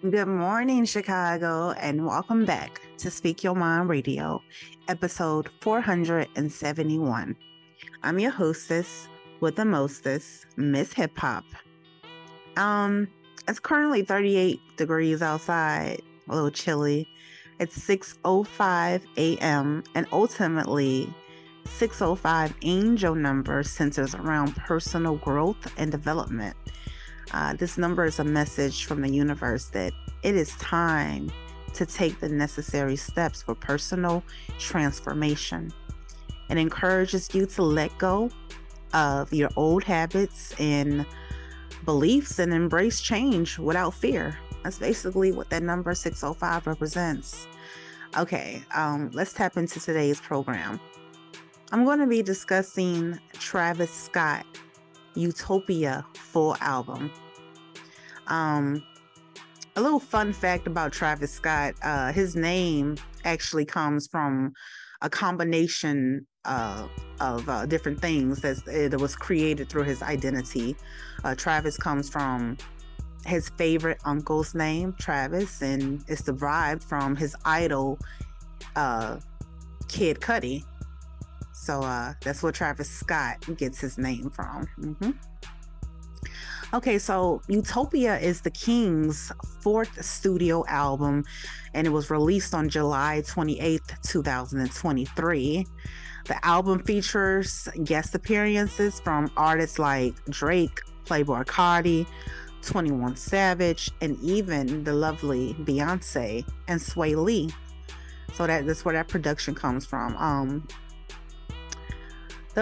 Good morning, Chicago, and welcome back to Speak Your Mind Radio, episode 471. I'm your hostess with the mostest, Miss Hip Hop. Um, it's currently 38 degrees outside, a little chilly. It's 6:05 a.m. and ultimately 605 angel number centers around personal growth and development. Uh, this number is a message from the universe that it is time to take the necessary steps for personal transformation. It encourages you to let go of your old habits and beliefs and embrace change without fear. That's basically what that number 605 represents. Okay, um, let's tap into today's program. I'm going to be discussing Travis Scott Utopia full album. Um, a little fun fact about Travis Scott: uh, his name actually comes from a combination uh, of uh, different things that, that was created through his identity. Uh, Travis comes from his favorite uncle's name, Travis, and it's derived from his idol, uh, Kid Cudi. So uh, that's where Travis Scott gets his name from. Mm-hmm. Okay, so Utopia is the King's fourth studio album, and it was released on July 28th, 2023. The album features guest appearances from artists like Drake, Playboi Carti, 21 Savage, and even the lovely Beyonce and Swae Lee. So that, that's where that production comes from. Um,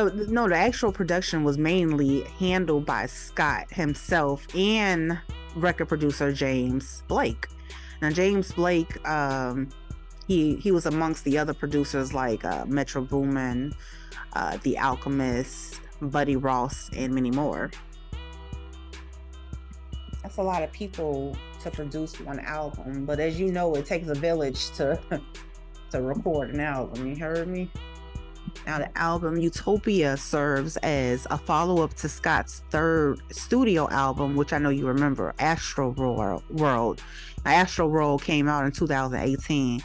the, no, the actual production was mainly handled by Scott himself and record producer James Blake. Now, James Blake, um, he he was amongst the other producers like uh, Metro Boomin, uh, The Alchemist, Buddy Ross, and many more. That's a lot of people to produce one album, but as you know, it takes a village to to record an album. You heard me? Now, the album Utopia serves as a follow up to Scott's third studio album, which I know you remember, Astroworld. Astro World came out in 2018,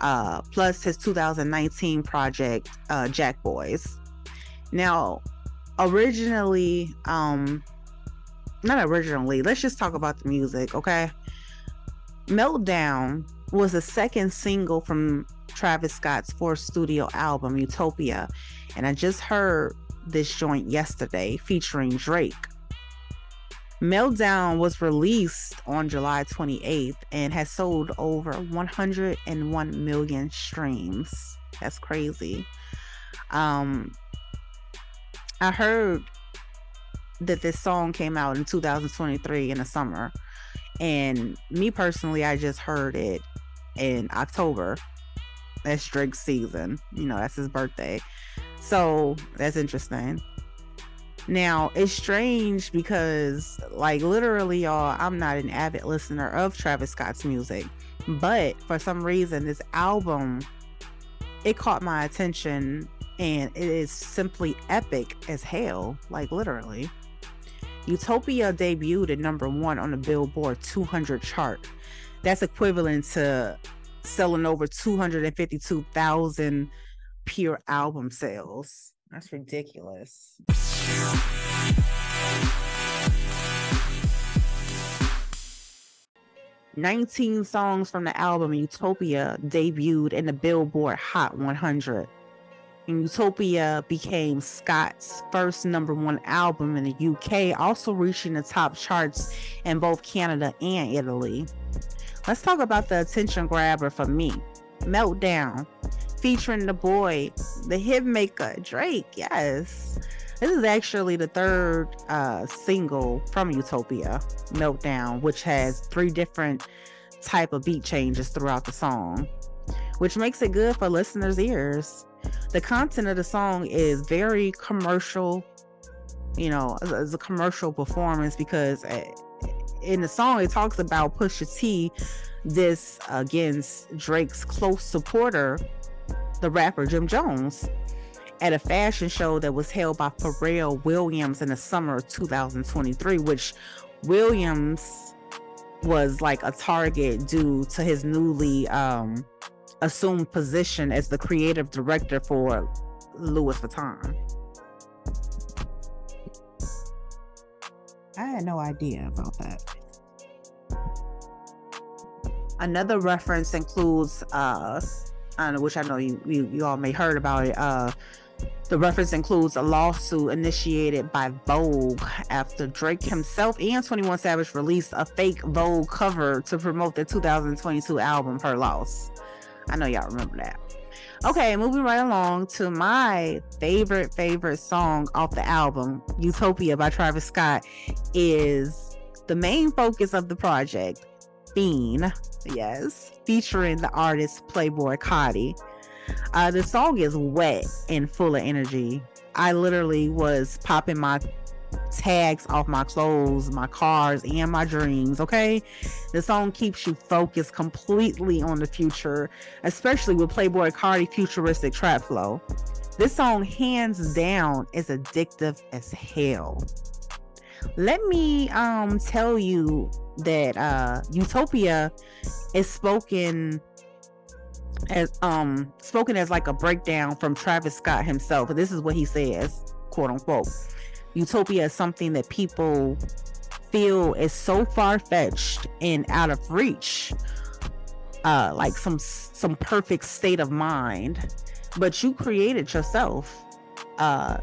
uh, plus his 2019 project, uh, Jack Boys. Now, originally, um, not originally, let's just talk about the music, okay? Meltdown was the second single from Travis Scott's fourth studio album, Utopia. And I just heard this joint yesterday featuring Drake. Meltdown was released on July 28th and has sold over 101 million streams. That's crazy. Um, I heard that this song came out in 2023 in the summer. And me personally, I just heard it in October that's Drake's season. You know, that's his birthday. So that's interesting. Now, it's strange because, like, literally, y'all, I'm not an avid listener of Travis Scott's music, but for some reason, this album it caught my attention and it is simply epic as hell, like, literally. Utopia debuted at number one on the Billboard 200 chart. That's equivalent to selling over 252,000 pure album sales. That's ridiculous. Nineteen songs from the album Utopia debuted in the Billboard Hot 100. And Utopia became Scott's first number one album in the UK, also reaching the top charts in both Canada and Italy. Let's talk about the attention grabber for me Meltdown, featuring the boy, the hit maker, Drake. Yes. This is actually the third uh, single from Utopia, Meltdown, which has three different type of beat changes throughout the song, which makes it good for listeners' ears. The content of the song is very commercial, you know, it's a commercial performance because in the song it talks about Pusha T this against Drake's close supporter, the rapper Jim Jones, at a fashion show that was held by Pharrell Williams in the summer of 2023, which Williams was like a target due to his newly um, assumed position as the creative director for Louis Vuitton. I had no idea about that. Another reference includes, uh, which I know you, you, you all may heard about it. Uh, the reference includes a lawsuit initiated by Vogue after Drake himself and 21 Savage released a fake Vogue cover to promote the 2022 album Her Loss. I know y'all remember that. Okay, moving right along to my favorite, favorite song off the album, Utopia by Travis Scott, is the main focus of the project. Fiend, yes, featuring the artist Playboi Carti. Uh, the song is wet and full of energy. I literally was popping my tags off my clothes, my cars, and my dreams. Okay. The song keeps you focused completely on the future, especially with Playboi Carti futuristic trap flow. This song, hands down, is addictive as hell. Let me um tell you that uh Utopia is spoken as um spoken as like a breakdown from Travis Scott himself. This is what he says, quote unquote. Utopia is something that people feel is so far fetched and out of reach. Uh like some some perfect state of mind. But you created yourself. Uh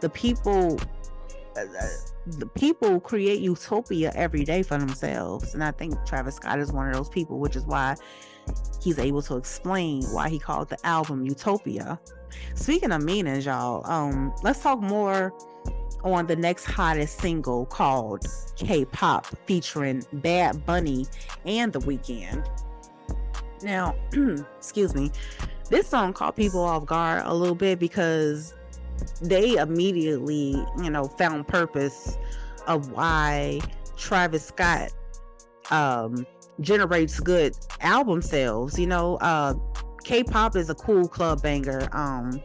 the people uh, the people create utopia every day for themselves. And I think Travis Scott is one of those people, which is why he's able to explain why he called the album Utopia. Speaking of meanings, y'all, um, let's talk more on the next hottest single called K-pop featuring Bad Bunny and The Weeknd. Now, excuse me, this song caught people off guard a little bit because they immediately, you know, found purpose of why Travis Scott um, generates good album sales. You know, uh, K-pop is a cool club banger. Um,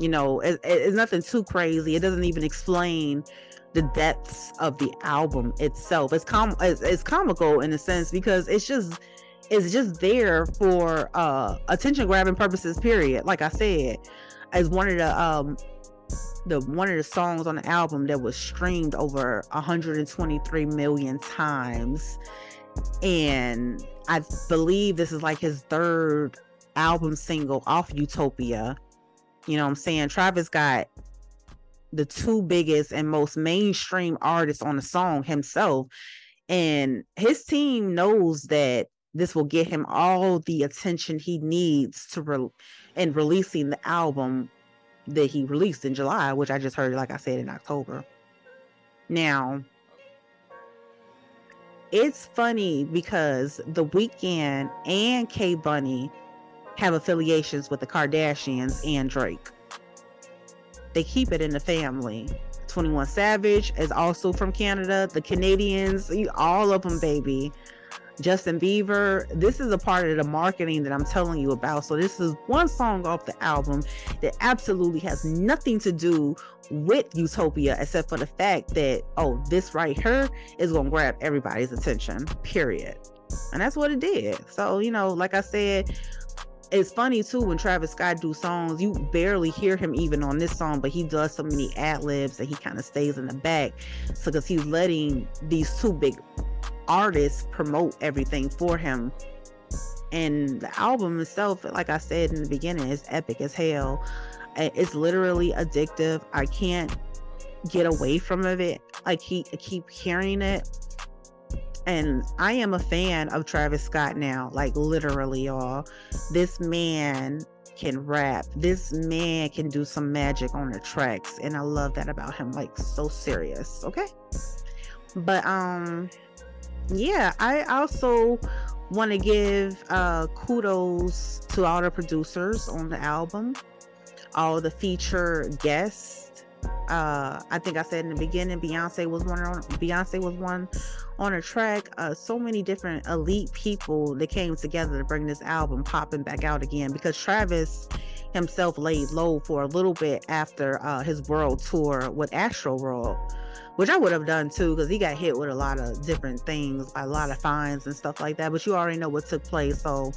you know, it, it's nothing too crazy. It doesn't even explain the depths of the album itself. It's com it's, it's comical in a sense because it's just it's just there for uh attention grabbing purposes period like i said as one of the um the one of the songs on the album that was streamed over 123 million times. And i believe this is like his third album single off utopia. You know what i'm saying? Travis got the two biggest and most mainstream artists on the song himself. And his team knows that this will get him all the attention he needs to re- in releasing the album that he released in July, which I just heard, like I said, in October. Now, it's funny because The Weeknd and K Bunny have affiliations with the Kardashians and Drake. They keep it in the family. 21 Savage is also from Canada. The Canadians, all of them, baby. Justin Bieber. This is a part of the marketing that I'm telling you about. So this is one song off the album that absolutely has nothing to do with Utopia except for the fact that oh, this right here is going to grab everybody's attention. Period. And that's what it did. So, you know, like I said, it's funny too when Travis Scott do songs, you barely hear him even on this song, but he does so many ad libs and he kind of stays in the back. So because he's letting these two big artists promote everything for him. And the album itself, like I said in the beginning, is epic as hell. It's literally addictive. I can't get away from it. Like he I keep hearing it. and I am a fan of Travis Scott now, like literally, y'all. This man can rap. This man can do some magic on the tracks, and I love that about him. Like so serious, okay? But um, yeah, I also want to give uh kudos to all the producers on the album, all the feature guests. Uh i think i said in the beginning beyonce was one on beyonce was one on a track. Uh so many different elite people that came together to bring this album popping back out again because travis himself laid low for a little bit after uh his world tour with Astroworld which i would have done too because he got hit with a lot of different things a lot of fines and stuff like that but you already know what took place so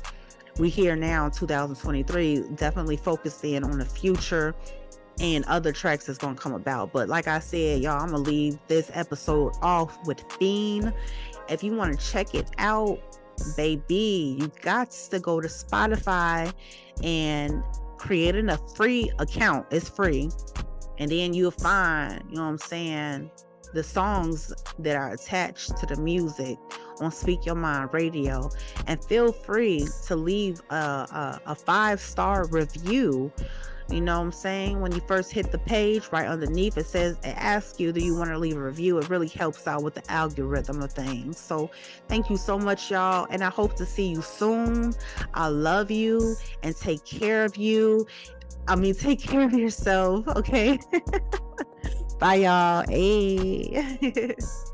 we here now 2023 definitely focused in on the future and other tracks that's gonna come about. But like I said, y'all, I'm gonna leave this episode off with Fiend. If you want to check it out, baby, you got to go to Spotify and create a free account. It's free. And then you'll find, you know what I'm saying, the songs that are attached to the music on Speak Your Mind Radio. And feel free to leave a, a, a five star review you know what I'm saying? When you first hit the page, right underneath it says it asks you, do you want to leave a review? It really helps out with the algorithm of things. So thank you so much, y'all. And I hope to see you soon. I love you and take care of you. I mean, take care of yourself, okay? Bye, y'all. Hey.